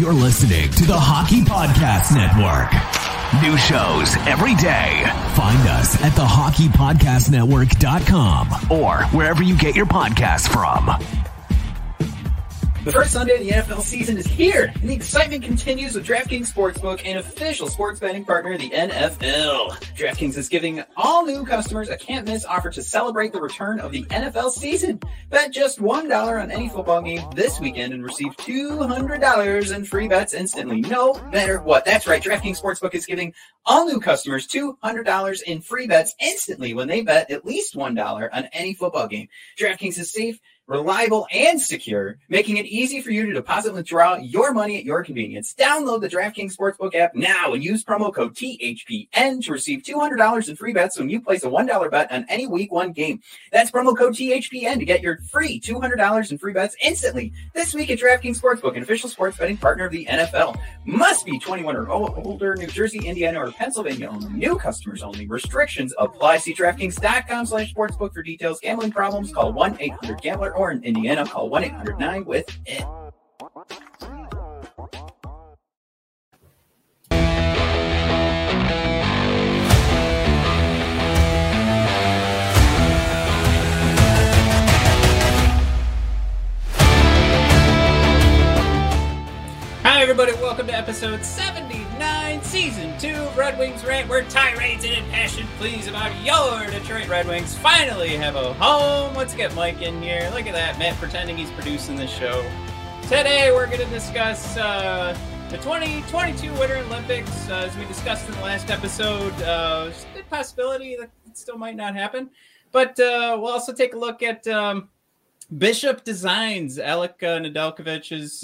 You're listening to the Hockey Podcast Network. New shows every day. Find us at the thehockeypodcastnetwork.com or wherever you get your podcasts from. The first Sunday of the NFL season is here, and the excitement continues with DraftKings Sportsbook, an official sports betting partner of the NFL. DraftKings is giving all new customers a can't miss offer to celebrate the return of the NFL season. Bet just $1 on any football game this weekend and receive $200 in free bets instantly, no matter what. That's right, DraftKings Sportsbook is giving all new customers $200 in free bets instantly when they bet at least $1 on any football game. DraftKings is safe reliable, and secure, making it easy for you to deposit and withdraw your money at your convenience. Download the DraftKings Sportsbook app now and use promo code THPN to receive $200 in free bets when you place a $1 bet on any week one game. That's promo code THPN to get your free $200 in free bets instantly this week at DraftKings Sportsbook, an official sports betting partner of the NFL. Must be 21 or older, New Jersey, Indiana, or Pennsylvania only. New customers only. Restrictions apply. See DraftKings.com slash sportsbook for details. Gambling problems, call 1-800-GAMBLER or in Indiana, call 1 800 9 with it. Hi, everybody. Welcome to episode 79, season 2 of Red Wings Rant, where tirades and impassioned pleas about your Detroit Red Wings finally have a home. Let's get Mike in here. Look at that. Matt pretending he's producing the show. Today, we're going to discuss uh, the 2022 Winter Olympics. Uh, as we discussed in the last episode, uh, good possibility that it still might not happen. But uh, we'll also take a look at um, Bishop Designs, Alec uh,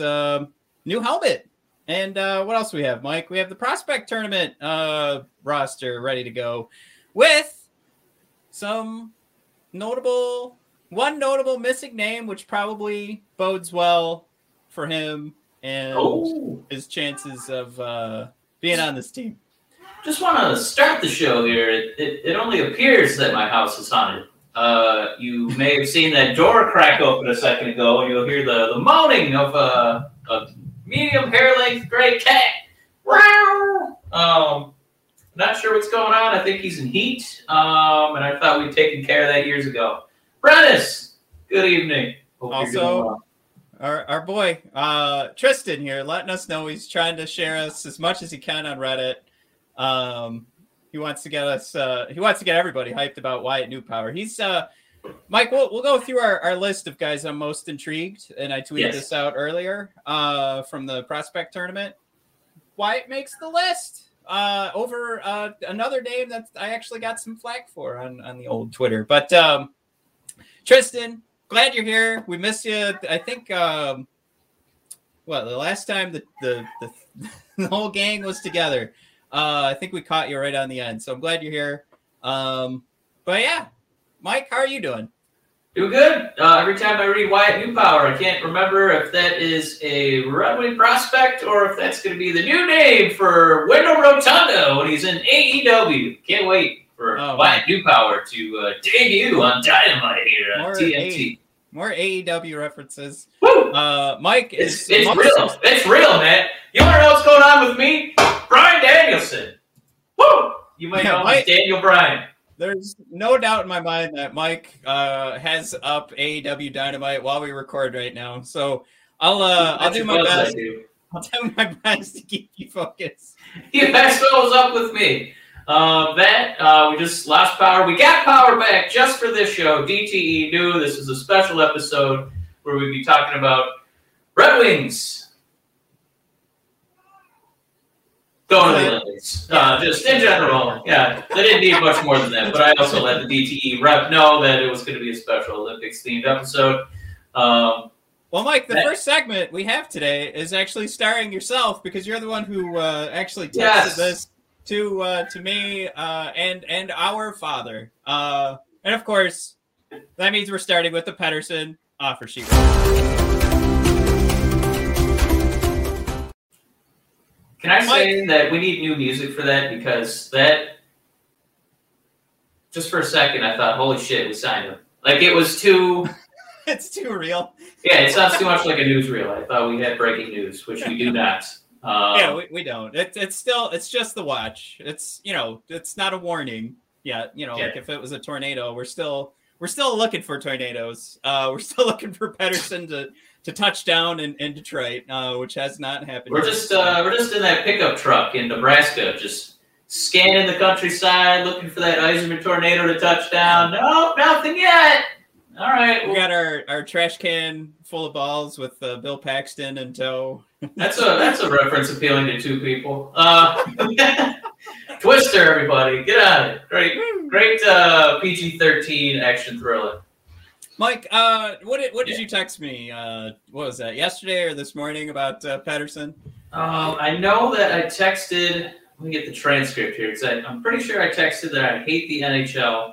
uh, new helmet. And uh, what else we have, Mike? We have the prospect tournament uh, roster ready to go with some notable, one notable missing name, which probably bodes well for him and Oh. his chances of uh, being on this team. Just want to start the show here. It, it, it only appears that my house is haunted. Uh, you may have seen that door crack open a second ago, and you'll hear the, the moaning of a, a medium hair length gray cat. Wow. Um, not sure what's going on. I think he's in heat. Um, and I thought we'd taken care of that years ago. Brennis, good evening. Hope you're Also- well. Our, our boy uh, Tristan here letting us know he's trying to share us as much as he can on Reddit. Um, he wants to get us. Uh, he wants to get everybody hyped about Wyatt Newpower. He's uh, Mike. We'll, we'll go through our, our list of guys I'm most intrigued, and I tweeted Yes. this out earlier uh, from the prospect tournament. Wyatt makes the list uh, over uh, another name that I actually got some flack for on on the old Twitter. But um, Tristan, glad you're here. We miss you. I think um well, the last time the the, the, the whole gang was together, uh I think we caught you right on the end. So I'm glad you're here. Um but yeah, Mike, how are you doing? Doing good. Uh, every time I read Wyatt Newpower, I can't remember if that is a Red Wing prospect or if that's going to be the new name for Windham Rotunda when he's in AEW. Can't wait for Oh, Wyatt Newpower to uh, debut on Dynamite here on More TNT. More AEW references. Woo! Uh Mike It's, is it's most- real. It's real, man. You want to know what's going on with me? Bryan Danielson. Woo! You might Yeah, know him Mike- as Daniel Bryan. There's no doubt in my mind that Mike uh, has up AEW Dynamite while we record right now. So I'll uh, I'll do my best. do. I'll do my best to keep you focused. Yeah, that's what was up with me. Uh, that uh, we just lost power. We got power back just for this show. DTE new. this is a special episode where we'd be talking about Red Wings. Going to the Olympics. Uh, just in general. Yeah, they didn't need much more than that. But I also let the DTE rep know that it was going to be a special Olympics themed episode. Um, Well, Mike, the That- first segment we have today is actually starring yourself because you're the one who uh, actually texted Yes. this to uh, to me uh, and and our father. Uh, and of course, that means we're starting with the Pettersson offer sheet. Can I say that we need new music for that because that just for a second I thought, holy shit, we signed him. Like it was too it's too real. Yeah, it sounds too much like a newsreel. I thought we had breaking news, which we do not. Um, yeah, we, we don't. It, it's still it's just the watch. It's you know it's not a warning yet. You know, Yeah. like if it was a tornado, we're still we're still looking for tornadoes. Uh, we're still looking for Pettersson to to touch down in, in Detroit, uh, which has not happened. We're yet. just uh, we're just in that pickup truck in Nebraska, just scanning the countryside, looking for that Eisenman tornado to touch down. No, nothing yet. All right, we well, got our, our trash can full of balls with uh, Bill Paxton in tow. that's a that's a reference appealing to two people. Uh, Twister, everybody, get on it. Great, great uh, PG thirteen action thriller. Mike, uh, what did what did you text me? Uh, what was that? Yesterday or this morning about uh, Pettersson? Um, I know that I texted. Let me get the transcript here. I, I'm pretty sure I texted that I hate the NHL.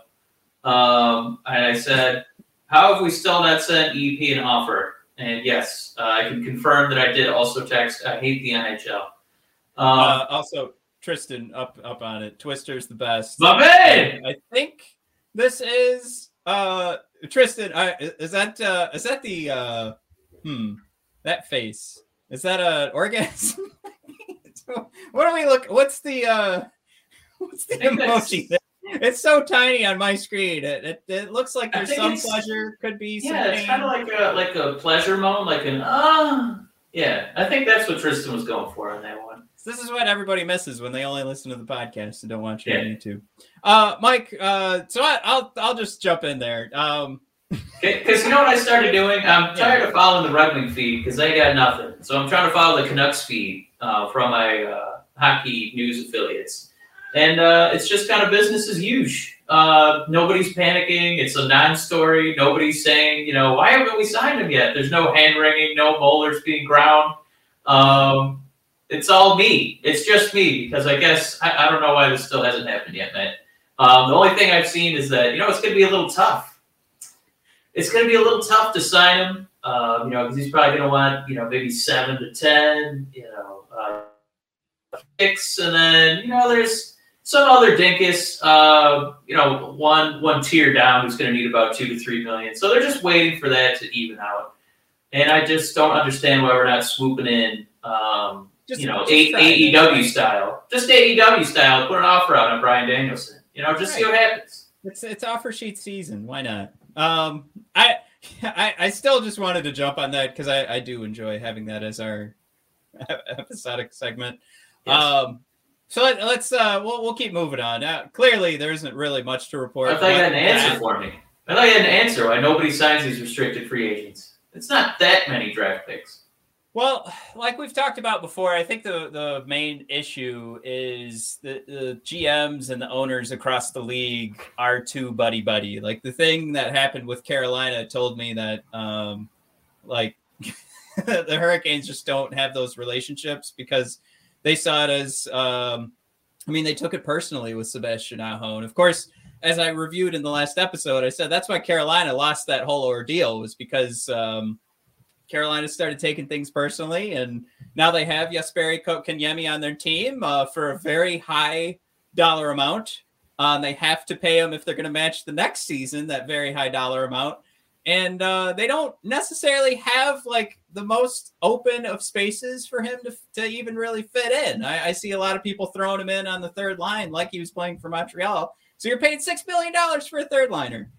Um, and I said, "How have we still not sent EP an offer?" And yes, uh, I can confirm that I did also text, "I hate the NHL." Um, Uh, also, Tristan up up on it. Twister's the best. my man. I think this is uh Tristan. Is that uh is that the uh hmm that face? Is that a orgasm? what do we look? What's the uh what's the I think that's- emoji? It's so tiny on my screen. It, it, it looks like there's some pleasure, could be some Yeah, it's kind of like a like a pleasure moan, like an ah. yeah, I think that's what Tristan was going for on that one. This is what everybody misses when they only listen to the podcast and don't watch it on YouTube. Uh, Mike, uh, so I, I'll I'll just jump in there. Um, Because you know what I started doing? I'm tired of following the Red Wing feed because they got nothing. So I'm trying to follow the Canucks feed uh, from my uh, hockey news affiliates. And uh, it's just kind of business as usual. Uh, nobody's panicking. It's a non-story. Nobody's saying, you know, why haven't we signed him yet? There's no hand wringing, no molars being ground. Um, it's all me. It's just me because I guess I, I don't know why this still hasn't happened yet, man. Um, the only thing I've seen is that you know it's going to be a little tough it's going to be a little tough to sign him, um, you know, because he's probably going to want, you know, maybe seven to ten, you know, uh, and then you know, there's some other dinkus, uh, you know, one one tier down who's going to need about two to three million. So they're just waiting for that to even out, and I just don't understand why we're not swooping in, um, Just- you know, just A- AEW style, just AEW style, put an offer out on Bryan Danielson, you know, just see what happens. It's it's offer sheet season. Why not? Um, I I, I still just wanted to jump on that because I, I do enjoy having that as our episodic segment. Yes. Um, so let, let's uh we'll we'll keep moving on. Uh, clearly, there isn't really much to report. I thought you had an answer for me. I thought you had an answer why nobody signs these restricted free agents. It's not that many draft picks. Well, like we've talked about before, I think the, the main issue is the, the GMs and the owners across the league are too buddy buddy. Like the thing that happened with Carolina told me that um like the Hurricanes just don't have those relationships because they saw it as um I mean they took it personally with Sebastian Aho. And of course, as I reviewed in the last episode, I said that's why Carolina lost that whole ordeal was because um Carolina started taking things personally, and now they have Jesperi Kotkaniemi on their team uh, for a very high dollar amount. Uh, they have to pay him if they're going to match the next season that very high dollar amount, and uh, they don't necessarily have like the most open of spaces for him to, to even really fit in. I, I see a lot of people throwing him in on the third line like he was playing for Montreal. So you're paying six billion dollars for a third liner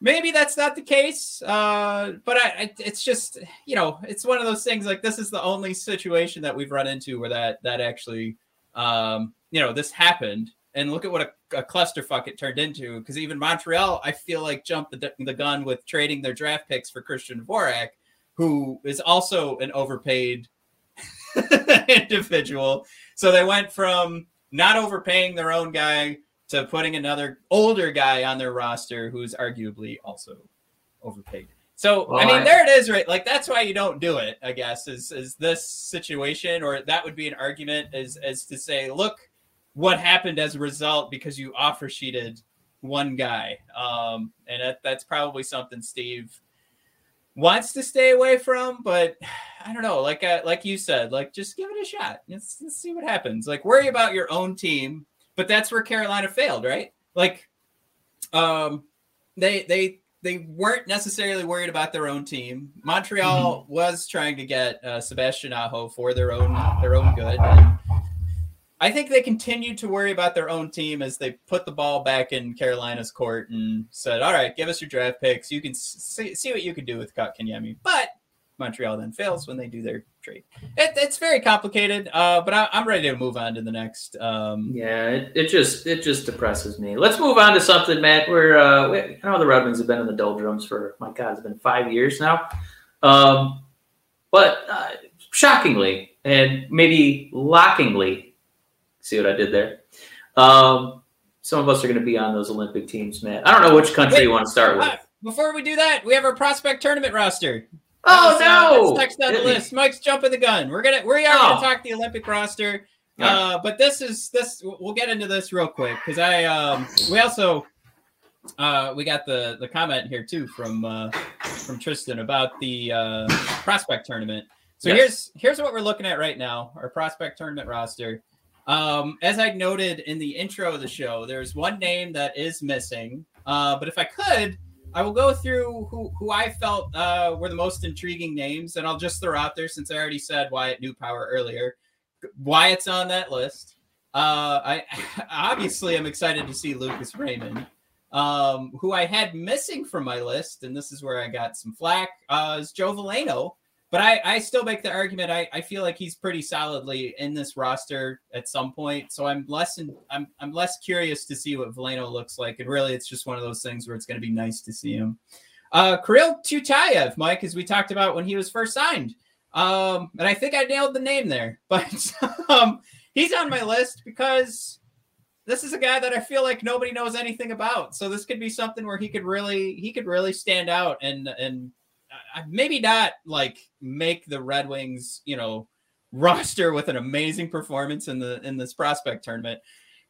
maybe that's not the case uh but I, it's just you know it's one of those things like this is the only situation that we've run into where that that actually um you know this happened. And look at what a, a clusterfuck it turned into because even montreal i feel like jumped the, the gun with trading their draft picks for christian Dvorak, who is also an overpaid individual. So they went from not overpaying their own guy to putting another older guy on their roster who's arguably also overpaid. So Well, I mean, I- there it is, right? Like that's why you don't do it, I guess, is is this situation, or that would be an argument is as to say, look, what happened as a result because you offer sheeted one guy. Um, and that, that's probably something Steve wants to stay away from, but I don't know, like uh, like you said, like just give it a shot. Let's, let's see what happens. Like worry about your own team but that's where Carolina failed, right? Like, um, they they they weren't necessarily worried about their own team. Montreal mm-hmm. was trying to get uh, Sebastian Aho for their own their own good. And I think they continued to worry about their own team as they put the ball back in Carolina's court and said, "All right, give us your draft picks. You can see, see what you can do with Kotkaniemi." But Montreal then fails when they do their trade. It, it's very complicated, uh, but I, am ready to move on to the next. Um, yeah, it, it, just it just depresses me. Let's move on to something, Matt. Where uh, we, I know the Red Wings have been in the doldrums for my God, it's been five years now. Um, but uh, shockingly and maybe lockingly, see what I did there. Um, some of us are going to be on those Olympic teams, Matt. I don't know which country Wait, you want to start with. Before we do that, we have our prospect tournament roster. Oh no! Uh, next on the list. Mike's jumping the gun. We're gonna we are oh. gonna talk the Olympic roster. Uh, but this is this. We'll get into this real quick because I um we also uh we got the the comment here too from uh from Tristan about the uh prospect tournament. So yes. here's here's what we're looking at right now. Our prospect tournament roster. Um, as I noted in the intro of the show, there's one name that is missing. Uh, but if I could, I will go through who, who I felt uh, were the most intriguing names, and I'll just throw out there since I already said Wyatt Newpower earlier. Wyatt's on that list. Uh, I obviously am excited to see Lucas Raymond, um, who I had missing from my list, and this is where I got some flack. Uh, is Joe Veleno, but I, I still make the argument. I, I feel like he's pretty solidly in this roster at some point. So I'm less in, I'm I'm less curious to see what Veleno looks like. And really, it's just one of those things where it's going to be nice to see him. Uh, Kirill Tyutyayev, Mike, as we talked about when he was first signed. Um, and I think I nailed the name there, but um, he's on my list because this is a guy that I feel like nobody knows anything about. So this could be something where he could really he could really stand out and and maybe not like make the Red Wings, you know, roster with an amazing performance in the in this prospect tournament,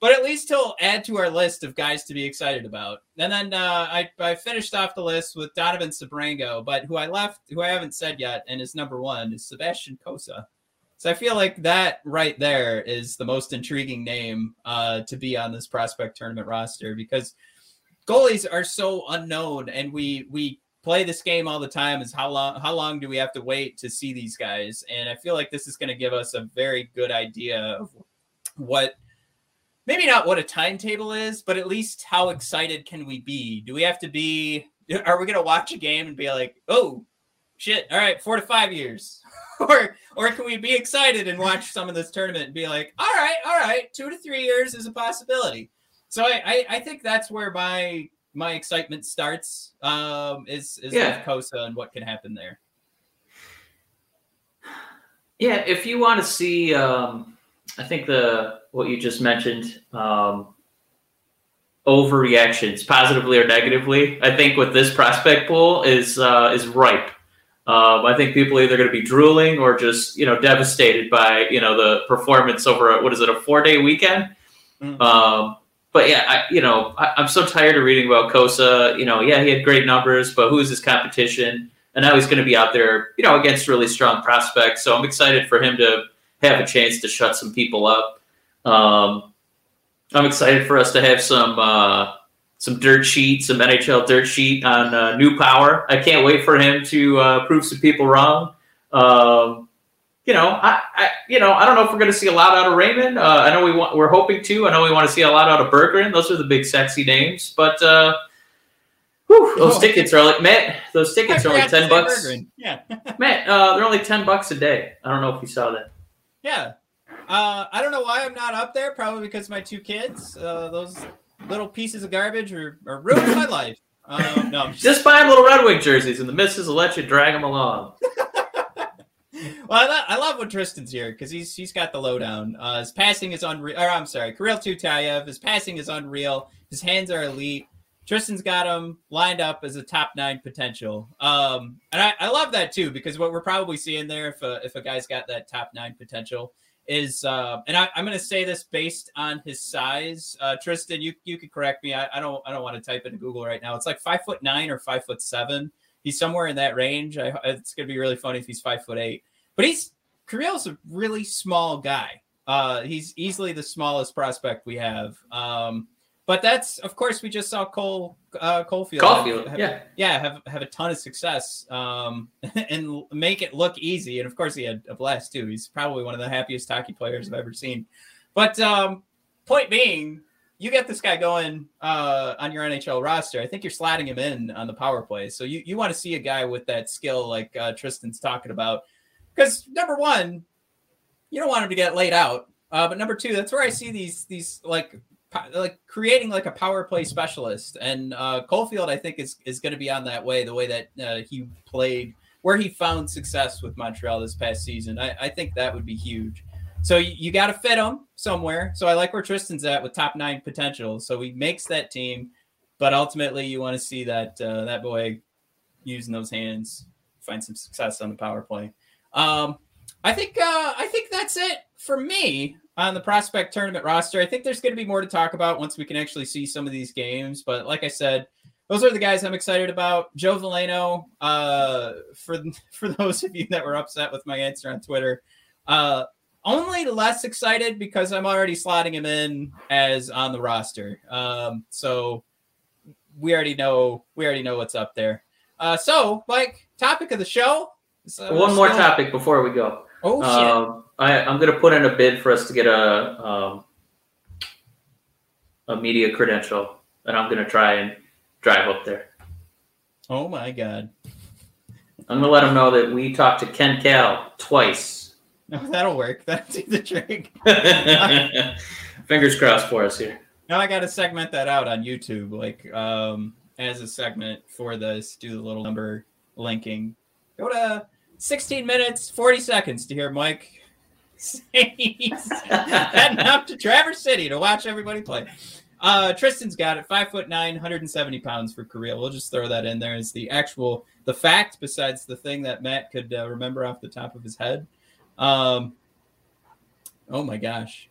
but at least he'll add to our list of guys to be excited about. And then uh, I I finished off the list with Donovan Sebrango, but who I left, who I haven't said yet, and is number one is Sebastian Cossa. So I feel like that right there is the most intriguing name uh, to be on this prospect tournament roster because goalies are so unknown, and we we play this game all the time is how long how long do we have to wait to see these guys? And i feel like this is going to give us a very good idea of what maybe not what a timetable is but at least how excited can we be? Do we have to be are we going to watch a game and be like oh shit all right four to five years. Or or can we be excited and watch some of this tournament and be like all right all right two to three years is a possibility. So I, I, I think that's where my my excitement starts um, is is yeah. with Cossa and what can happen there. Yeah, if you want to see, um, I think the what you just mentioned, um, overreactions, positively or negatively, I think with this prospect pool is uh, is ripe. Um, I think people are either going to be drooling or just you know devastated by you know the performance over a, what is it a four day weekend. Mm-hmm. Um, but yeah, I, you know, I, am so tired of reading about Cossa. You know, yeah, he had great numbers, but who's his competition? And now he's going to be out there, you know, against really strong prospects. So I'm excited for him to have a chance to shut some people up. Um, I'm excited for us to have some uh, some dirt sheet, some NHL dirt sheet on uh, Newpower. I can't wait for him to uh, prove some people wrong. Um, you know, I, I, you know, I don't know if we're going to see a lot out of Raymond. Uh, I know we want, we're hoping to. I know we want to see a lot out of Bergeron. Those are the big sexy names. But uh, whew, those oh, tickets are like Matt. Those tickets are only ten bucks. Berggren. Yeah, Matt, uh, they're only ten bucks a day. I don't know if you saw that. Yeah, uh, I don't know why I'm not up there. Probably because my two kids. Uh, those little pieces of garbage are, are ruining my life. Um, no, just... just buy them little Red Wing jerseys, and the missus will let you drag them along. well, I, love, I love when Tristan's here because he's he's got the lowdown. Uh, his passing is unreal. Or I'm sorry, Kirill Tyutyayev. His passing is unreal. His hands are elite. Tristan's got him lined up as a top nine potential. Um, and I, I love that too because what we're probably seeing there, if a, if a guy's got that top nine potential, is uh, and I, am going to say this based on his size. Uh, Tristan, you you could correct me. I, I don't I don't want to type into Google right now. It's like five foot nine or five foot seven he's somewhere in that range. I, it's going to be really funny if he's five foot eight. But he's Kirill's a really small guy. Uh, he's easily the smallest prospect we have. Um, but that's of course we just saw Cole uh, Cofield. Caufield, have, yeah. yeah, have have a ton of success um, and make it look easy. And of course, he had a blast too. He's probably one of the happiest hockey players I've ever seen. But um, point being, you get this guy going uh, on your NHL roster. I think you're slotting him in on the power play. So you, you want to see a guy with that skill like uh, Tristan's talking about. Because number one, you don't want him to get laid out. Uh, but number two, that's where I see these these like like creating like a power play specialist. And uh, Caufield, I think, is is going to be on that way. The way that uh, he played, where he found success with Montreal this past season. I, I think that would be huge. So you, you got to fit him somewhere. So I like where Tristan's at with top nine potential. So he makes that team, but ultimately you want to see that uh, that boy using those hands find some success on the power play. Um, I think uh, I think that's it for me on the prospect tournament roster. I think there's going to be more to talk about once we can actually see some of these games. But like I said, those are the guys I'm excited about. Joe Veleno, uh, for for those of you that were upset with my answer on Twitter, uh, only less excited because I'm already slotting him in as on the roster. Um, so we already know we already know what's up there. Uh, so, Mike, topic of the show. So One more still... topic before we go. Oh! Um, I, I'm going to put in a bid for us to get a um, a media credential, and I'm going to try and drive up there. Oh my god! I'm going to let them know that we talked to Ken Kal twice no, that'll work. That's the trick. Fingers crossed for us here. Now I got to segment that out on YouTube, like um, as a segment for this. Do the little number linking. Go to 16 minutes 40 seconds to hear Mike heading up to Traverse City to watch everybody play. Uh, Tristan's got it. Five foot nine, 170 pounds for Kirill. We'll just throw that in there as the actual the fact, besides the thing that Matt could uh, remember off the top of his head. Um, oh my gosh.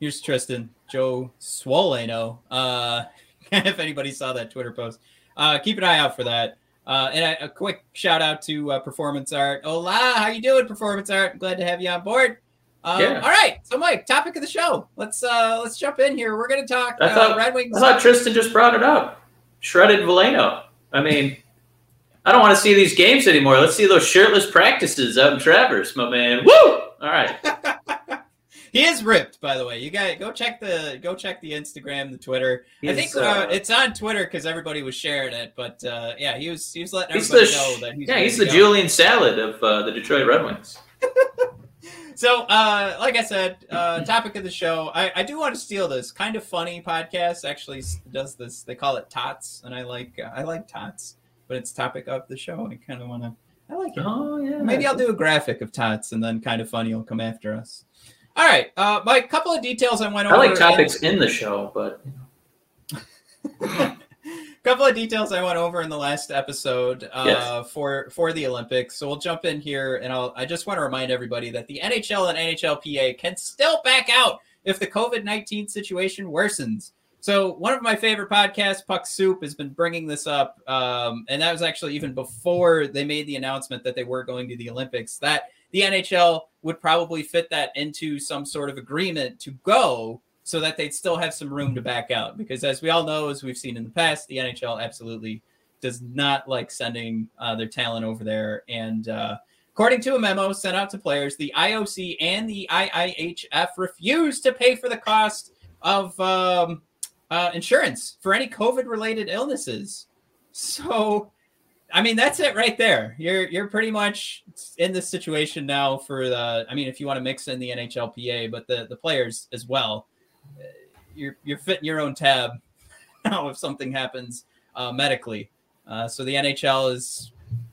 Here's Tristan, Joe Swoleno. Uh, if anybody saw that Twitter post, uh, keep an eye out for that. Uh, and a, a, quick shout out to uh, Performance Art. Hola, how you doing, Performance Art? Glad to have you on board. Um, yeah. All right, so Mike, topic of the show. Let's uh, let's jump in here. We're going to talk I thought, uh, Red Wings. I thought Tristan just brought it up. Shredded Veleno. I mean, I don't want to see these games anymore. Let's see those shirtless practices out in Traverse, my man. Woo! All right. he is ripped, by the way. You guys go check the go check the Instagram, the Twitter. He's, I think uh, uh, it's on Twitter because everybody was sharing it. But uh, yeah, he was he was letting everybody the, know that he's yeah he's the go. Julian Salad of uh, the Detroit Red Wings. so, uh, like I said, uh, topic of the show. I, I do want to steal this kind of funny podcast. Actually, does this? They call it Tots, and I like I like Tots but it's topic of the show. I kind of want to. I like it. Oh yeah. Maybe I'll do a graphic of tots, and then kind of funny will come after us. All right, uh, my couple of details I went over. I like topics in the show, but. A couple of details I went over in the last episode uh, yes. for for the Olympics. So we'll jump in here, and I'll I just want to remind everybody that the NHL and NHLPA can still back out if the COVID nineteen situation worsens. So one of my favorite podcasts, Puck Soup, has been bringing this up, um, and that was actually even before they made the announcement that they were going to the Olympics. That the NHL would probably fit that into some sort of agreement to go, so that they'd still have some room to back out. Because as we all know, as we've seen in the past, the NHL absolutely does not like sending uh, their talent over there. And uh, according to a memo sent out to players, the IOC and the IIHF refused to pay for the cost of. Um, uh, insurance for any COVID related illnesses. So, I mean, that's it right there. You're you're pretty much in this situation now for the. I mean, if you want to mix in the NHLPA, but the the players as well, uh, you're you're fitting your own tab now if something happens uh, medically. Uh, so the NHL is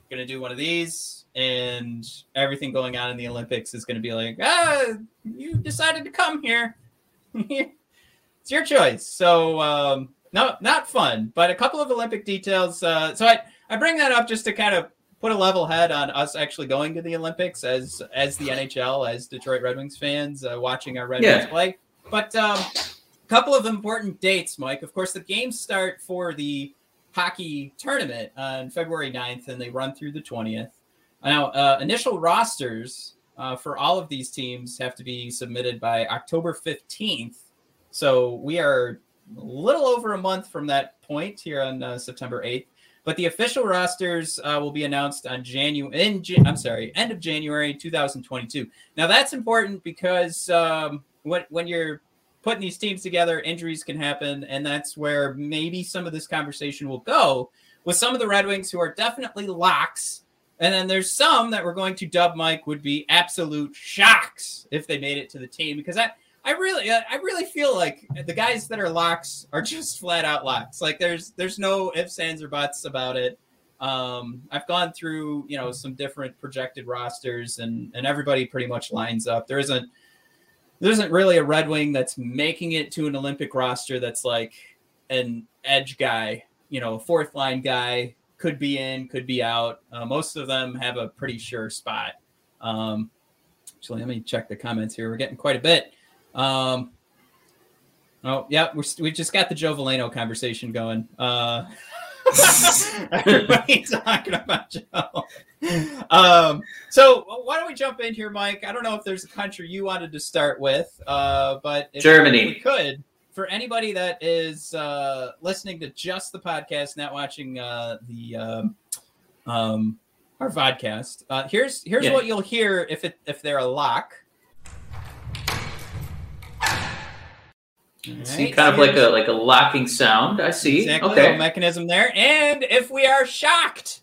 going to do one of these, and everything going on in the Olympics is going to be like, ah, you decided to come here. it's your choice. So um, no, not fun, but a couple of Olympic details. Uh, so I I bring that up just to kind of put a level head on us actually going to the Olympics as as the NHL, as Detroit Red Wings fans, uh, watching our Red yeah. Wings play. But um, a couple of important dates, Mike. Of course, the games start for the hockey tournament on February 9th, and they run through the 20th. Now, uh, initial rosters uh, for all of these teams have to be submitted by October 15th. So we are a little over a month from that point here on uh, September 8th. But the official rosters uh, will be announced on January. In Jan- I'm sorry, end of January 2022. Now that's important because um, when when you're putting these teams together, injuries can happen, and that's where maybe some of this conversation will go with some of the Red Wings who are definitely locks. And then there's some that we're going to dub Mike would be absolute shocks if they made it to the team because I I really I really feel like the guys that are locks are just flat out locks. Like there's there's no ifs ands or buts about it. Um, I've gone through you know some different projected rosters and and everybody pretty much lines up. There isn't there isn't really a Red Wing that's making it to an Olympic roster that's like an edge guy, you know, a fourth line guy could be in, could be out. Uh, most of them have a pretty sure spot. Um, actually, let me check the comments here. We're getting quite a bit. Um, oh, yeah, we're, we just got the Joe Veleno conversation going. Uh, everybody talking about Joe. Um, so why don't we jump in here, Mike? I don't know if there's a country you wanted to start with, uh, but if Germany. we could for anybody that is uh, listening to just the podcast, not watching uh, the um, um, our podcast, uh, here's here's Yeah. what you'll hear if it if they're a lock. See, kind of like a like a locking sound. I see. exactly okay. mechanism there, and if we are shocked.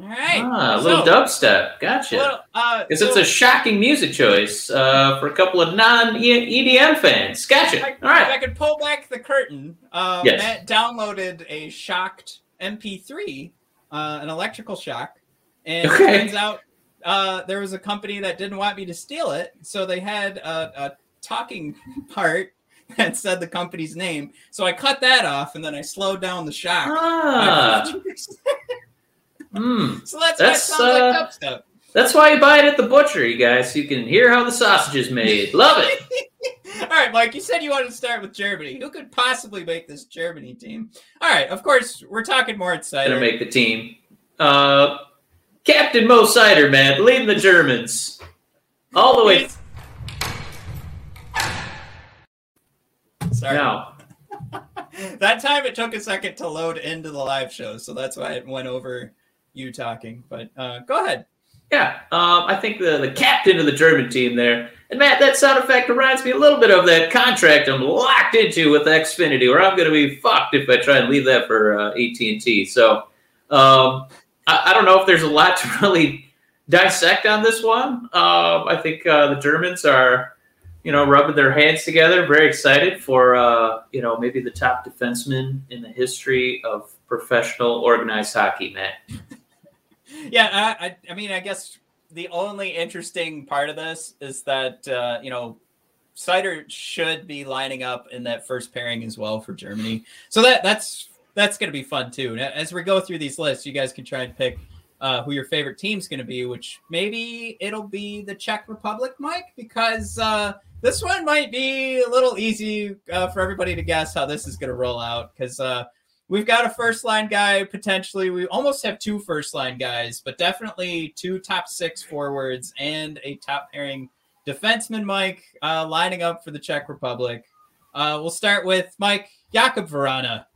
All right, Ah, a little so, dubstep. Gotcha. uh, Because so- it's a shocking music choice uh, for a couple of non EDM fans. Gotcha. If I, All right. if I could pull back the curtain, um, Yes. Matt downloaded a shocked MP3, uh, an electrical shock, and Okay. it turns out uh, there was a company that didn't want me to steal it, so they had a, a talking part that said the company's name. So I cut that off, and then I slowed down the shock. Ah, hmm. so that's, That's, that sounds like uh, dubstep. That's why you buy it at the butcher, you guys. So you can hear how the sausage is made. Love it. All right, Mike, you said you wanted to start with Germany. Who could possibly make this Germany team? All right, of course, we're talking more excited. Gonna make the team. Uh, Captain Mo Seider, man, leading the Germans all the way. Sorry. Now, That time it took a second to load into the live show, so that's why it went over you talking. But uh, go ahead. yeah, um, I think the, the captain of the German team there. And Matt, that sound effect reminds me a little bit of that contract I'm locked into with Xfinity, where I'm going to be fucked if I try and leave that for uh, AT&T. So um, I, I don't know if there's a lot to really dissect on this one. Um, I think uh, the Germans are, you know, rubbing their hands together, very excited for, uh, you know, maybe the top defenseman in the history of professional organized hockey, Matt. Yeah, I, I, I mean, I guess the only interesting part of this is that uh, you know Seider should be lining up in that first pairing as well for Germany. So that that's that's going to be fun too. As we go through these lists, you guys can try and pick uh, who your favorite team's going to be. Which maybe it'll be the Czech Republic, Mike, because uh, this one might be a little easy uh, for everybody to guess how this is going to roll out. Because uh, we've got a first line guy potentially. We almost have two first line guys, but definitely two top six forwards and a top pairing defenseman, Mike, uh, lining up for the Czech Republic. Uh, we'll start with Mike Jakub Vrana.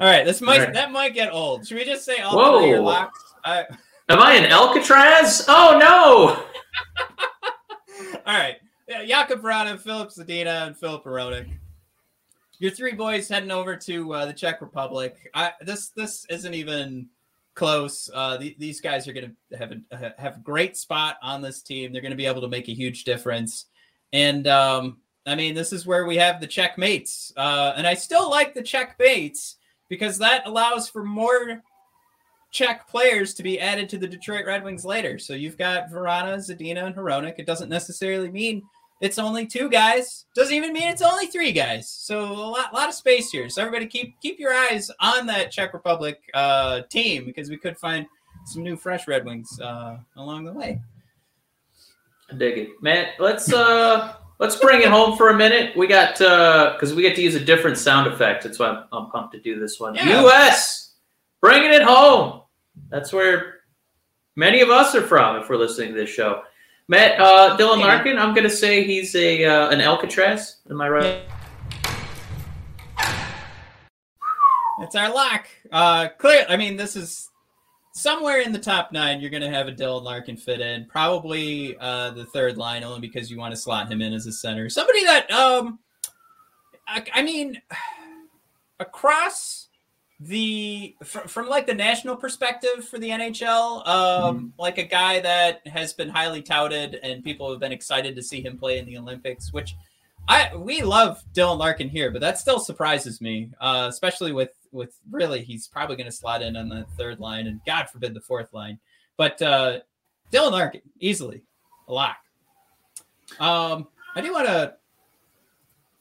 All right, this might right. that might get old. Should we just say all three are Whoa. I, Am I in Alcatraz? Oh no! All right. Yeah, Jakub Vrana, Filip Zadina, and Filip Hronek. Your three boys heading over to uh, the Czech Republic. I, this this isn't even close. Uh, the, these guys are going to have a have a great spot on this team. They're going to be able to make a huge difference. And um, I mean, this is where we have the Czech mates. Uh, and I still like the Czech mates because that allows for more Czech players to be added to the Detroit Red Wings later. So you've got Vrana, Zadina, and Hronek. It doesn't necessarily mean it's only two guys. Doesn't even mean it's only three guys. So a lot, lot of space here. So everybody keep keep your eyes on that Czech Republic uh, team because we could find some new fresh Red Wings uh, along the way. I dig it, Matt. Let's uh let's bring it home for a minute. We got uh because we get to use a different sound effect. That's why I'm, I'm pumped to do this one. Yeah. U.S. bringing it home. That's where many of us are from if we're listening to this show. Matt uh, Dylan Larkin. I'm gonna say he's a uh, an Alcatraz. Am I right? It's our lock. Uh, clear. I mean, this is somewhere in the top nine. You're going to have a Dylan Larkin fit in, probably uh, the third line, only because you want to slot him in as a center. Somebody that, um, I, I mean, across the from, from like the national perspective for the NHL, um, mm-hmm. like a guy that has been highly touted and people have been excited to see him play in the Olympics, which. I we love Dylan Larkin here, but that still surprises me, uh, especially with with really he's probably going to slot in on the third line and God forbid the fourth line. But uh, Dylan Larkin easily a lock. Um, I do want to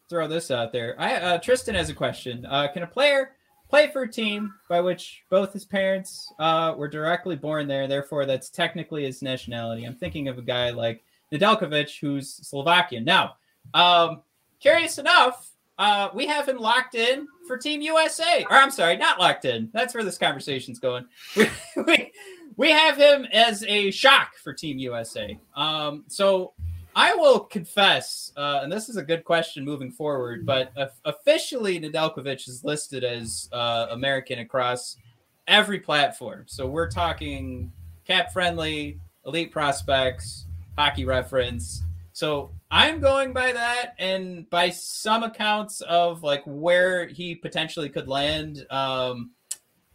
throw this out there. I uh, Tristan has a question. Uh, can a player play for a team by which both his parents uh, were directly born there, therefore that's technically his nationality? I'm thinking of a guy like Nedeljkovic, who's Slovakian. Now, um, curious enough, uh, we have him locked in for Team USA. Or I'm sorry, not locked in. That's where this conversation's going. We, we, we have him as a shock for Team USA. Um, so I will confess, uh, and this is a good question moving forward, but uh, officially Nedeljkovic is listed as uh, American across every platform. So we're talking cap friendly, elite prospects, hockey reference. So I'm going by that, and by some accounts of like where he potentially could land. Um,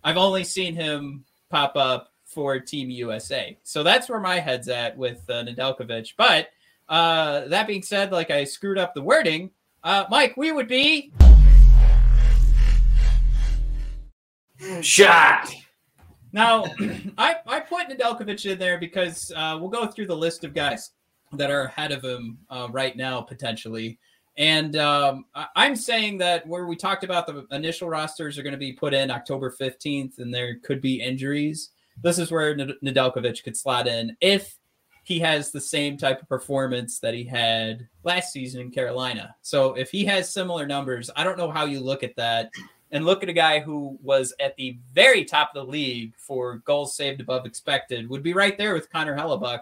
I've only seen him pop up for Team USA, so that's where my head's at with uh, Nedeljkovic. But uh, that being said, like I screwed up the wording. Uh, Mike, we would be shot. Now, I I put Nedeljkovic in there because uh, we'll go through the list of guys that are ahead of him uh, right now potentially. And um, I'm saying that where we talked about the initial rosters are going to be put in October 15th, and there could be injuries. This is where Nedeljkovic could slot in if he has the same type of performance that he had last season in Carolina. So if he has similar numbers, I don't know how you look at that and look at a guy who was at the very top of the league for goals saved above expected, would be right there with Connor Hellebuyck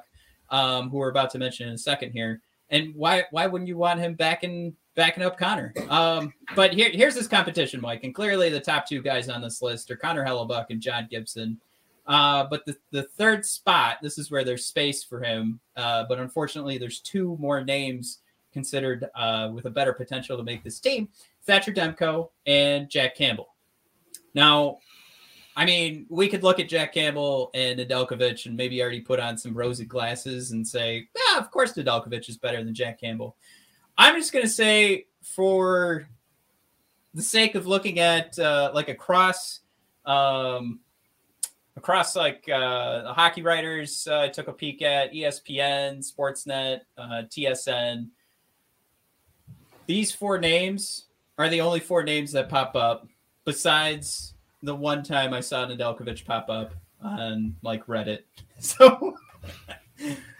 um, who we're about to mention in a second here. And why why wouldn't you want him backing backing up Connor? Um, but here here's this competition, Mike, and clearly the top two guys on this list are Connor Hellebuyck and John Gibson. Uh, but the, the third spot, this is where there's space for him. Uh, but unfortunately, there's two more names considered uh, with a better potential to make this team Thatcher Demko and Jack Campbell. Now, I mean, we could look at Jack Campbell and Nedeljkovic and maybe already put on some rosy glasses and say, yeah, of course Nedeljkovic is better than Jack Campbell. I'm just going to say, for the sake of looking at uh, like across, um, across like uh, the hockey writers, uh, I took a peek at ESPN, Sportsnet, uh, TSN. These four names are the only four names that pop up besides the one time I saw Nedeljkovic pop up on like Reddit. So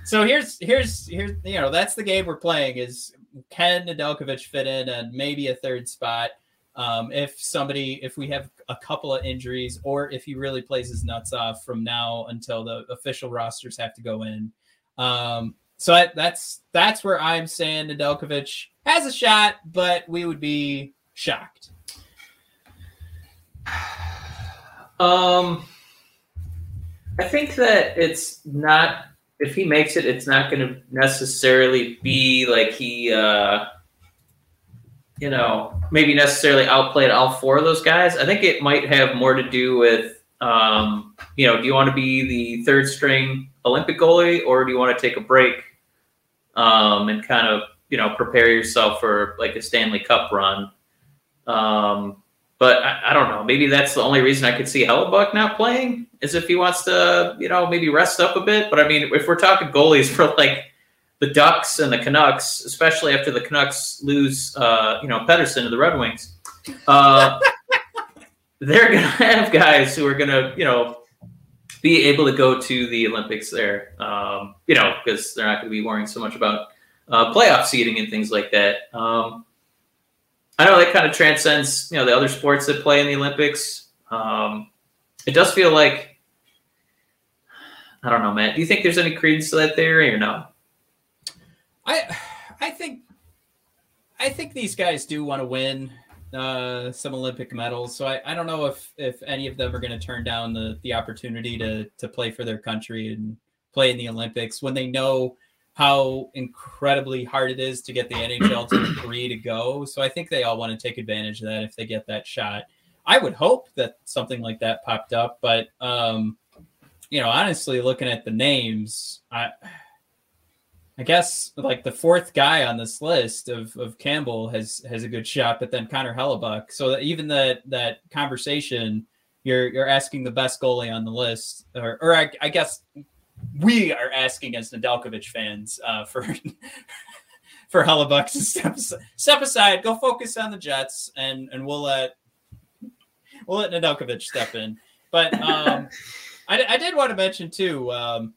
so here's here's here's you know that's the game we're playing is can Nedeljkovic fit in and maybe a third spot um, if somebody if we have a couple of injuries or if he really plays his nuts off from now until the official rosters have to go in. Um, so I, that's that's where I'm saying Nedeljkovic has a shot, but we would be shocked. Um, I think that it's not. If he makes it, it's not going to necessarily be like he, uh, you know, maybe necessarily outplayed all four of those guys. I think it might have more to do with, um, you know, do you want to be the third string Olympic goalie or do you want to take a break um, and kind of, you know, prepare yourself for like a Stanley Cup run? Um, but I, I, don't know. Maybe that's the only reason I could see Hellebuyck not playing is if he wants to, you know, maybe rest up a bit. But I mean, if we're talking goalies for like the Ducks and the Canucks, especially after the Canucks lose, uh, you know, Pettersson to the Red Wings, uh, they're gonna have guys who are gonna, you know, be able to go to the Olympics there. Um, you know, because they're not going to be worrying so much about uh, playoff seeding and things like that. Um, I know that kind of transcends, you know, the other sports that play in the Olympics. Um, it does feel like, I don't know, Matt. Do you think there's any credence to that theory or no? I I think I think these guys do want to win uh, some Olympic medals. So I, I don't know if if any of them are going to turn down the the opportunity to to play for their country and play in the Olympics when they know how incredibly hard it is to get the NHL to agree to go. So I think they all want to take advantage of that if they get that shot. I would hope that something like that popped up, but um, you know, honestly, looking at the names, I I guess like the fourth guy on this list of, of Campbell has has a good shot, but then Connor Hellebuyck. So that even that that conversation, you're you're asking the best goalie on the list, or or I, I guess we are asking as Nedeljkovic fans uh, for for Hellebuyck to step step aside, go focus on the Jets, and and we'll let we'll let Nedeljkovic step in. But um, I, I did want to mention too. Um,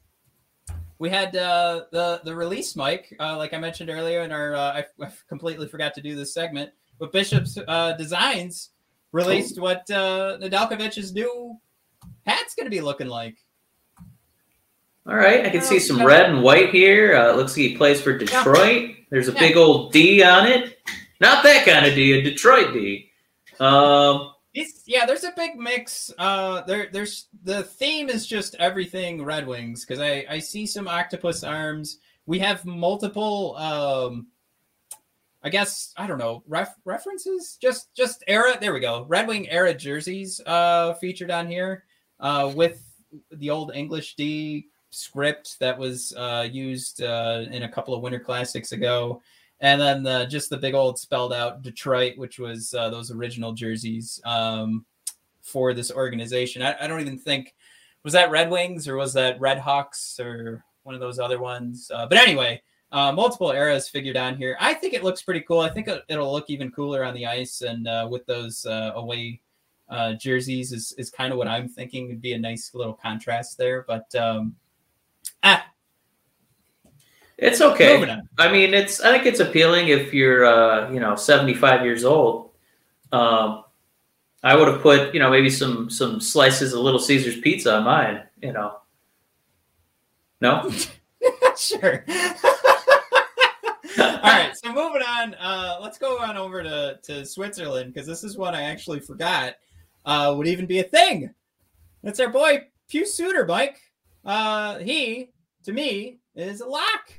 we had uh, the the release mic, uh, like I mentioned earlier in our. Uh, I, I, completely forgot to do this segment, but Bishop's uh, Designs released what uh, Nedeljkovic's new hat's going to be looking like. All right, I can see some red and white here. Uh, looks like he plays for Detroit. There's a yeah. big old D on it. Not that kind of D, a Detroit D. Um, it's, yeah, there's a big mix. Uh, there, there's the theme is just everything Red Wings because I I see some octopus arms. We have multiple. Um, I guess I don't know ref, references. Just just era. There we go. Red Wing era jerseys uh, featured on here uh, with the old English D script that was uh, used uh, in a couple of Winter Classics ago and then the, just the big old spelled out Detroit, which was uh, those original jerseys um, for this organization. I, I, don't even think was that Red Wings or was that Red Hawks or one of those other ones. Uh, but anyway, uh, multiple eras figured on here. I think it looks pretty cool. I think it'll look even cooler on the ice and uh, with those away jerseys is is kind of what I'm thinking would be a nice little contrast there. But um, ah, it's okay. I mean, it's I think it's appealing if you're uh, you know 75 years old. Um, I would have put you know maybe some some slices of Little Caesars pizza on mine. You know, no. sure. All right, so moving on. Uh, let's go on over to to Switzerland because this is one I actually forgot uh, would even be a thing. That's our boy Pius Suter, Mike. Uh, he to me is a lock.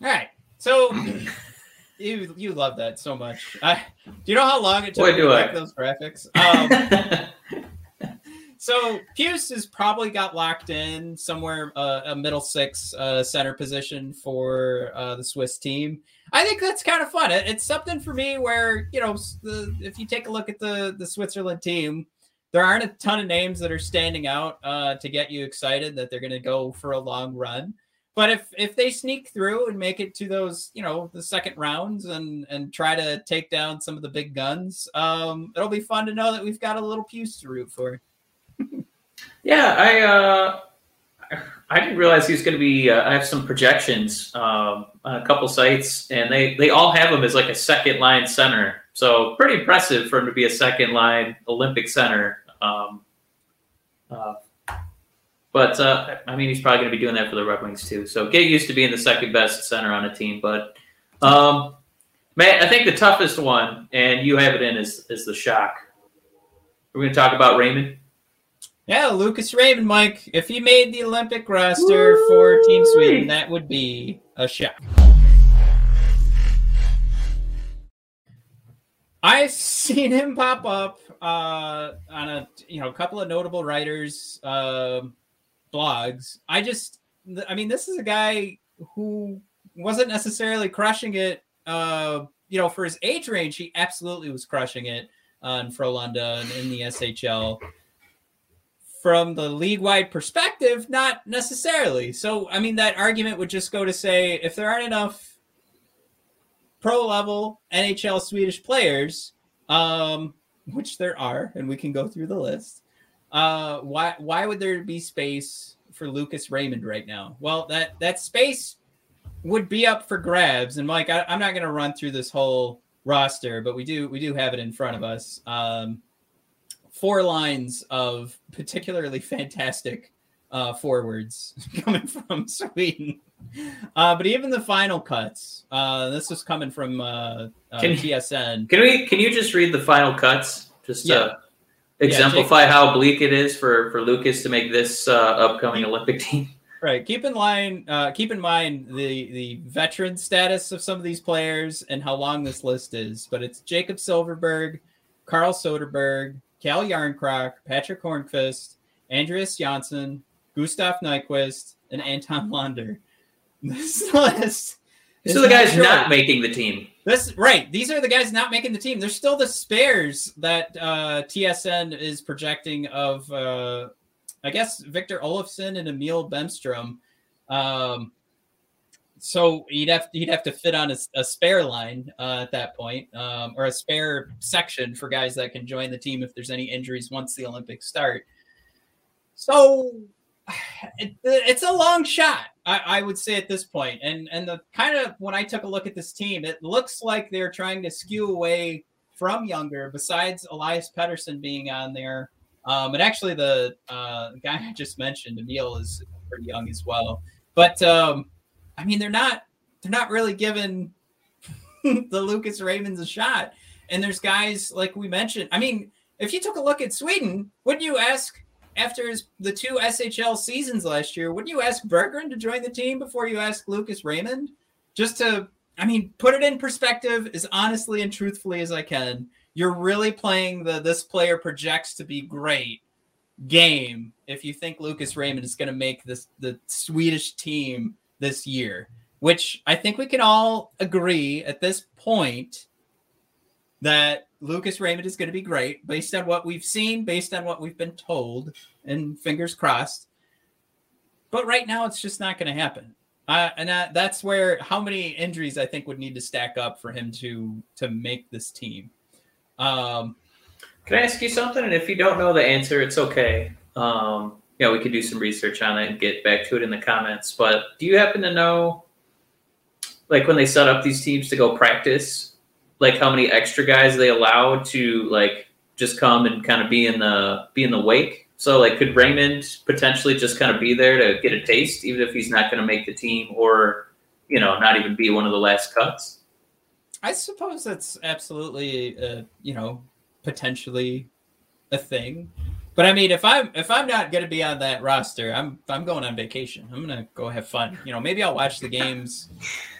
All right. So you you love that so much. I, do you know how long it took to make those graphics? Um, so Pius has probably got locked in somewhere uh, a middle six uh, center position for uh, the Swiss team. I think that's kind of fun. It, it's something for me where you know the, if you take a look at the the Switzerland team, there aren't a ton of names that are standing out uh, to get you excited that they're going to go for a long run. But if if they sneak through and make it to those, you know, the second rounds and and try to take down some of the big guns, um, it'll be fun to know that we've got a little Pius to root for. yeah, I uh, I didn't realize he was going to be. Uh, I have some projections um, on a couple sites, and they they all have him as like a second line center. So pretty impressive for him to be a second line Olympic center. Um, uh, but uh, I mean, he's probably going to be doing that for the Red Wings too. So get used to being the second best center on a team. But um, man, I think the toughest one, and you have it in, is is the shock. We're going to talk about Raymond. Yeah, Lucas Raymond, Mike. If he made the Olympic roster Woo! for Team Sweden, that would be a shock. I've seen him pop up uh, on a you know a couple of notable writers. Uh, blogs. I just, I mean, this is a guy who wasn't necessarily crushing it. Uh, you know, for his age range, he absolutely was crushing it on Frölunda and in the SHL. From the league wide perspective, not necessarily. So, I mean, that argument would just go to say if there aren't enough pro level NHL Swedish players, um, which there are, and we can go through the list, uh, why why would there be space for Lucas Raymond right now? Well, that that space would be up for grabs. And Mike, I, am not going to run through this whole roster, but we do we do have it in front of us. Um, four lines of particularly fantastic uh, forwards coming from Sweden. Uh, but even the final cuts, uh, this is coming from uh, uh, Can- TSN. Can we? Can you just read the final cuts just Yeah. to exemplify how bleak it is for for Lucas to make this uh, upcoming Olympic team? Right. Keep in line. Uh, keep in mind the the veteran status of some of these players and how long this list is. But it's Jakob Silfverberg, Carl Soderberg, Calle Jarnkrok, Patric Hornqvist, Andreas Johnsson, Gustav Nyquist, and Anton Lander. This list. Is the guys short. not making the team. This right. These are the guys not making the team. There's still the spares that uh, TSN is projecting of, uh, I guess, Victor Olofsson and Emil Bemstrom. Um, so he'd have he'd have to fit on a, a spare line uh, at that point, um, or a spare section for guys that can join the team if there's any injuries once the Olympics start. So it, it's a long shot, I, I would say at this point. And and the kind of when I took a look at this team, it looks like they're trying to skew away from younger. Besides Elias Pettersson being on there, um, and actually the uh, guy I just mentioned, Emil, is pretty young as well. But um, I mean, they're not they're not really giving the Lucas Raymonds a shot. And there's guys like we mentioned. I mean, if you took a look at Sweden, wouldn't you ask after his, the two SHL seasons last year, wouldn't you ask Berggren to join the team before you ask Lucas Raymond? Just to, I mean, put it in perspective as honestly and truthfully as I can. You're really playing the this player projects to be great game if you think Lucas Raymond is going to make this the Swedish team this year, which I think we can all agree at this point that Lucas Raymond is going to be great based on what we've seen, based on what we've been told, and fingers crossed. But right now, it's just not going to happen. Uh, and that, that's where how many injuries I think would need to stack up for him to to make this team. Um, Can I ask you something? And if you don't know the answer, it's okay. Um, you know, we could do some research on it and get back to it in the comments. But do you happen to know, like, when they set up these teams to go practice, like how many extra guys they allow to like just come and kind of be in the be in the wake? So, like, could Raymond potentially just kind of be there to get a taste, even if he's not going to make the team, or you know, not even be one of the last cuts? I suppose that's absolutely, uh, you know, potentially a thing. But I mean, if I'm if I'm not going to be on that roster, I'm I'm going on vacation. I'm going to go have fun. You know, maybe I'll watch the games.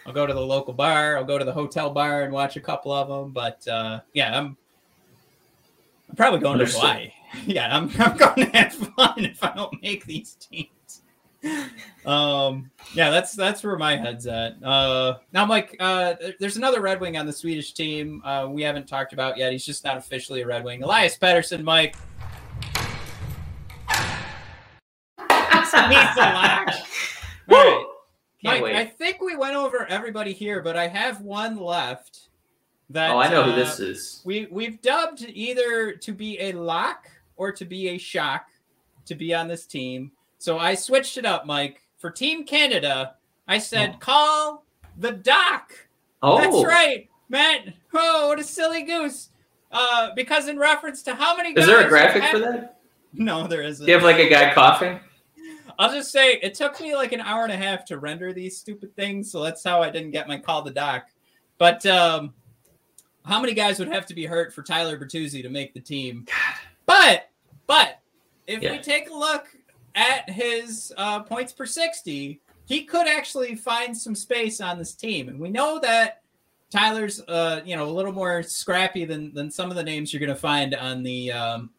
I'll go to the local bar. I'll go to the hotel bar and watch a couple of them. But uh, yeah, I'm I'm probably going Understood. to Hawaii. Yeah, I'm I'm going to have fun if I don't make these teams. Um, yeah, that's that's where my head's at. Uh, now, Mike, uh, there's another Red Wing on the Swedish team. Uh, we haven't talked about yet. He's just not officially a Red Wing. Elias Pettersson, Mike. He's a lock. All right. Can't Mike, wait. I think we went over everybody here, but I have one left. That oh, I know who uh, this is. we we've dubbed either to be a lock or to be a shock to be on this team. So I switched it up, Mike. For Team Canada, I said call the doc. Oh, That's right, Matt. Oh, what a silly goose. Uh, because in reference to how many Is there a graphic have- for that? No, there isn't. Do you have like a guy coughing? I'll just say it took me like an hour and a half to render these stupid things, so that's how I didn't get my call to doc. But um, how many guys would have to be hurt for Tyler Bertuzzi to make the team? But but if Yeah. we take a look at his uh, points per sixty, he could actually find some space on this team, and we know that Tyler's uh, you know a little more scrappy than than some of the names you're going to find on the um,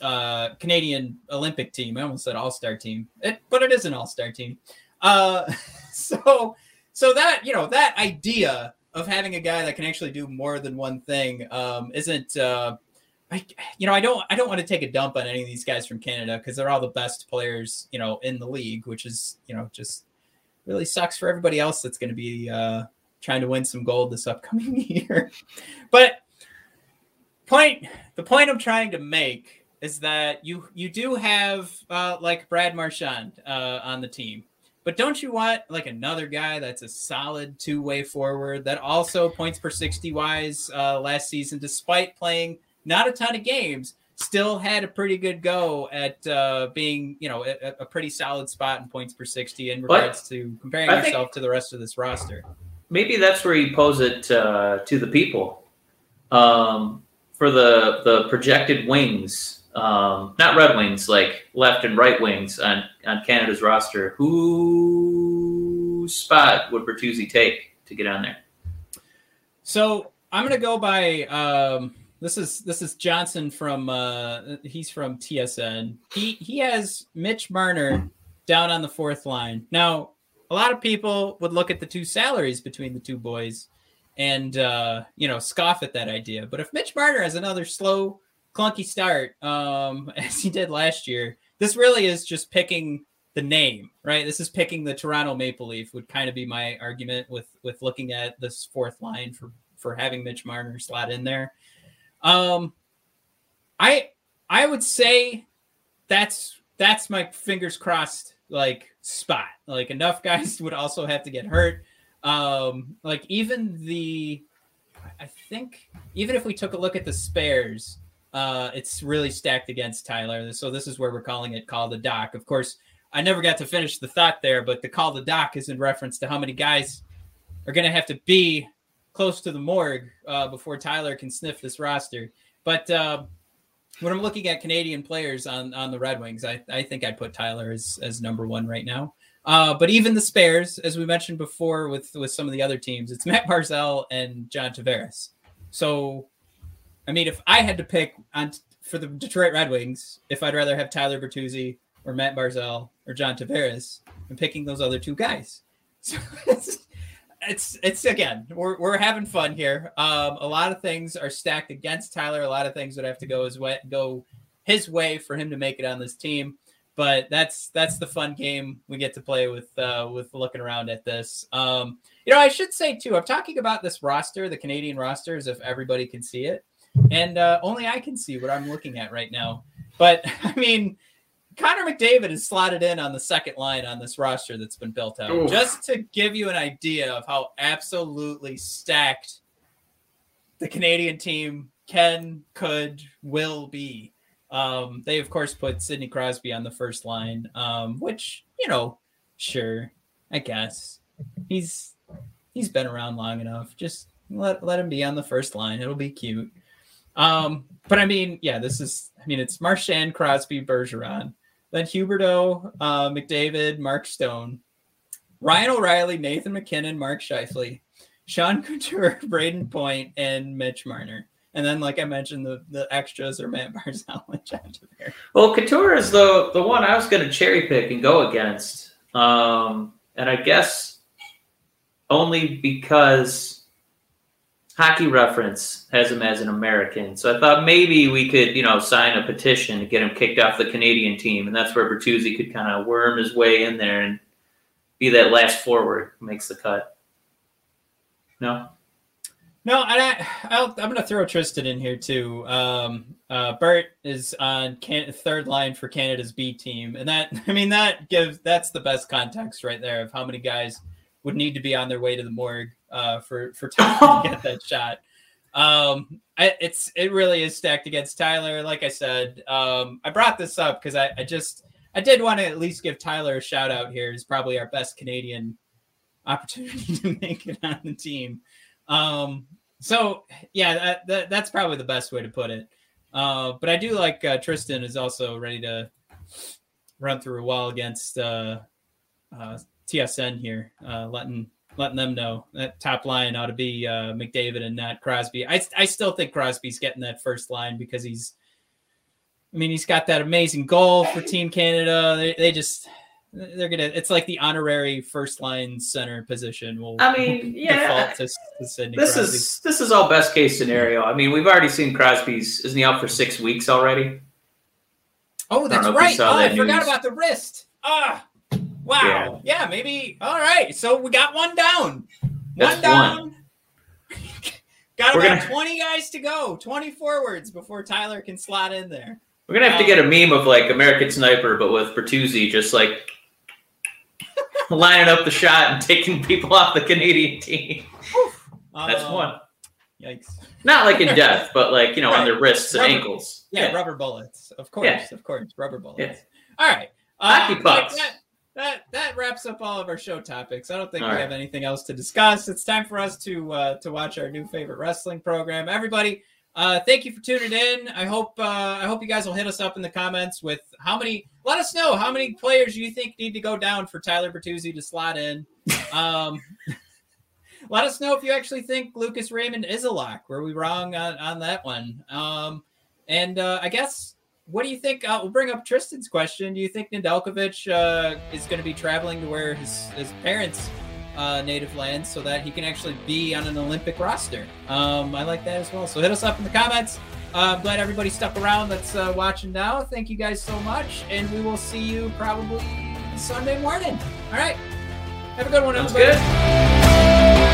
uh, Canadian Olympic team. I almost said All Star team, it, but it is an All Star team. Uh, so, so that you know that idea of having a guy that can actually do more than one thing um, isn't. Uh, I, you know, I don't, I don't want to take a dump on any of these guys from Canada because they're all the best players, you know, in the league, which is, you know, just really sucks for everybody else that's going to be uh, trying to win some gold this upcoming year. But point, the point I'm trying to make is that you you do have uh, like Brad Marchand uh, on the team, but don't you want like another guy that's a solid two way forward that also points per sixty wise uh, last season, despite playing not a ton of games, still had a pretty good go at uh, being, you know, a, a pretty solid spot in points per 60 in But regards to comparing I yourself to the rest of this roster. maybe that's where you pose it uh, to the people um, for the the projected wings, um, not Red Wings, like left and right wings on on Canada's roster. who spot would Bertuzzi take to get on there? So I'm gonna go by um, this is this is Johnson from uh, he's from TSN. He he has Mitch Marner down on the fourth line. Now a lot of people would look at the two salaries between the two boys and uh, you know scoff at that idea. But if Mitch Marner has another slow, clunky start um, as he did last year, this really is just picking the name, right? This is picking the Toronto Maple Leaf would kind of be my argument with with looking at this fourth line for for having Mitch Marner slot in there. Um, I I would say that's that's my fingers crossed like spot. Like enough guys would also have to get hurt. Um, like even the I think even if we took a look at the spares, uh, it's really stacked against Tyler. So this is where we're calling it call the doc. Of course, I never got to finish the thought there, but the call the doc is in reference to how many guys are going to have to be close to the morgue uh, before Tyler can sniff this roster. But uh, when I'm looking at Canadian players on on the Red Wings, I, I think I'd put Tyler as as number one right now. Uh, but even the spares, as we mentioned before with with some of the other teams, it's Matt Barzal and John Tavares. So, I mean, if I had to pick on for the Detroit Red Wings, if I'd rather have Tyler Bertuzzi or Matt Barzal or John Tavares, I'm picking those other two guys. So it's it's, it's again, we're we're having fun here. Um, a lot of things are stacked against Tyler. A lot of things would have to go his way, go his way for him to make it on this team. But that's that's the fun game we get to play with uh, with looking around at this. Um, you know, I should say too, I'm talking about this roster, the Canadian roster, as if everybody can see it, and uh, only I can see what I'm looking at right now. But I mean, Connor McDavid is slotted in on the second line on this roster that's been built out. Oof. Just to give you an idea of how absolutely stacked the Canadian team can, could, will be. Um, they of course put Sidney Crosby on the first line, um, which you know, sure, I guess he's he's been around long enough. Just let let him be on the first line. It'll be cute. Um, but I mean, yeah, this is. I mean, it's Marchand, Crosby, Bergeron, then Huberdeau, uh, McDavid, Mark Stone, Ryan O'Reilly, Nathan MacKinnon, Mark Scheifele, Sean Couturier, Brayden Point, and Mitch Marner. And then, like I mentioned, the, the extras are Matt Barzal and John Tavares. Well, Couturier is the the one I was going to cherry pick and go against, um, and I guess only because Hockey Reference has him as an American. So I thought maybe we could, you know, sign a petition to get him kicked off the Canadian team, and that's where Bertuzzi could kind of worm his way in there and be that last forward who makes the cut. No, No, I, I'll, I'm going to throw Tristan in here too. Um, uh, Bert is on can- third line for Canada's B team, and that I mean that gives that's the best context right there of how many guys would need to be on their way to the morgue uh, for for Tyler to get that shot. Um, I, it's it really is stacked against Tyler. Like I said, um, I brought this up because I, I just I did want to at least give Tyler a shout out here. He's probably our best Canadian opportunity to make it on the team. Um, so yeah, that, that that's probably the best way to put it. Uh, but I do like uh, Tristan is also ready to run through a wall against uh, uh, TSN here, uh, letting letting them know that top line ought to be uh, McDavid and not Crosby. I I still think Crosby's getting that first line because he's, I mean, he's got that amazing goal for Team Canada. They, they just they're gonna. It's like the honorary first line center position. Will I mean, yeah. default to, to Sidney This Crosby. is this is all best case scenario. I mean, we've already seen Crosby's. Isn't he out for six weeks already? Oh, that's know if you right. saw Oh, I that forgot about the wrist. Ah, wow. Yeah. maybe. All right. So we got one down. That's one down. got about gonna- 20 guys to go, 20 forwards before Tyler can slot in there. We're gonna have to Um, get a meme of like American Sniper, but with Bertuzzi just like lining up the shot and taking people off the Canadian team. That's Um, one. Yikes. Not like in death, but like you know on their wrists and Rubber- ankles. Yeah, rubber bullets. Of course, Yeah. of course, rubber bullets. Yeah. All right. Uh, Hockey like pucks. That, that that wraps up all of our show topics. I don't think All we right. have anything else to discuss. It's time for us to uh, to watch our new favorite wrestling program. Everybody, uh, thank you for tuning in. I hope uh, I hope you guys will hit us up in the comments with how many. Let us know how many players you think need to go down for Tyler Bertuzzi to slot in. Um, let us know if you actually think Lucas Raymond is a lock. Were we wrong on, on that one? Um, and uh, I guess, what do you think? Uh, we'll bring up Tristan's question. Do you think Nedeljkovic uh, is going to be traveling to where his, his parents' uh, native land so that he can actually be on an Olympic roster? Um, I like that as well. So hit us up in the comments. Uh, I'm glad everybody stuck around that's uh, watching now. Thank you guys so much. And we will see you probably Sunday morning. All right. Have a good one, Sounds everybody. good.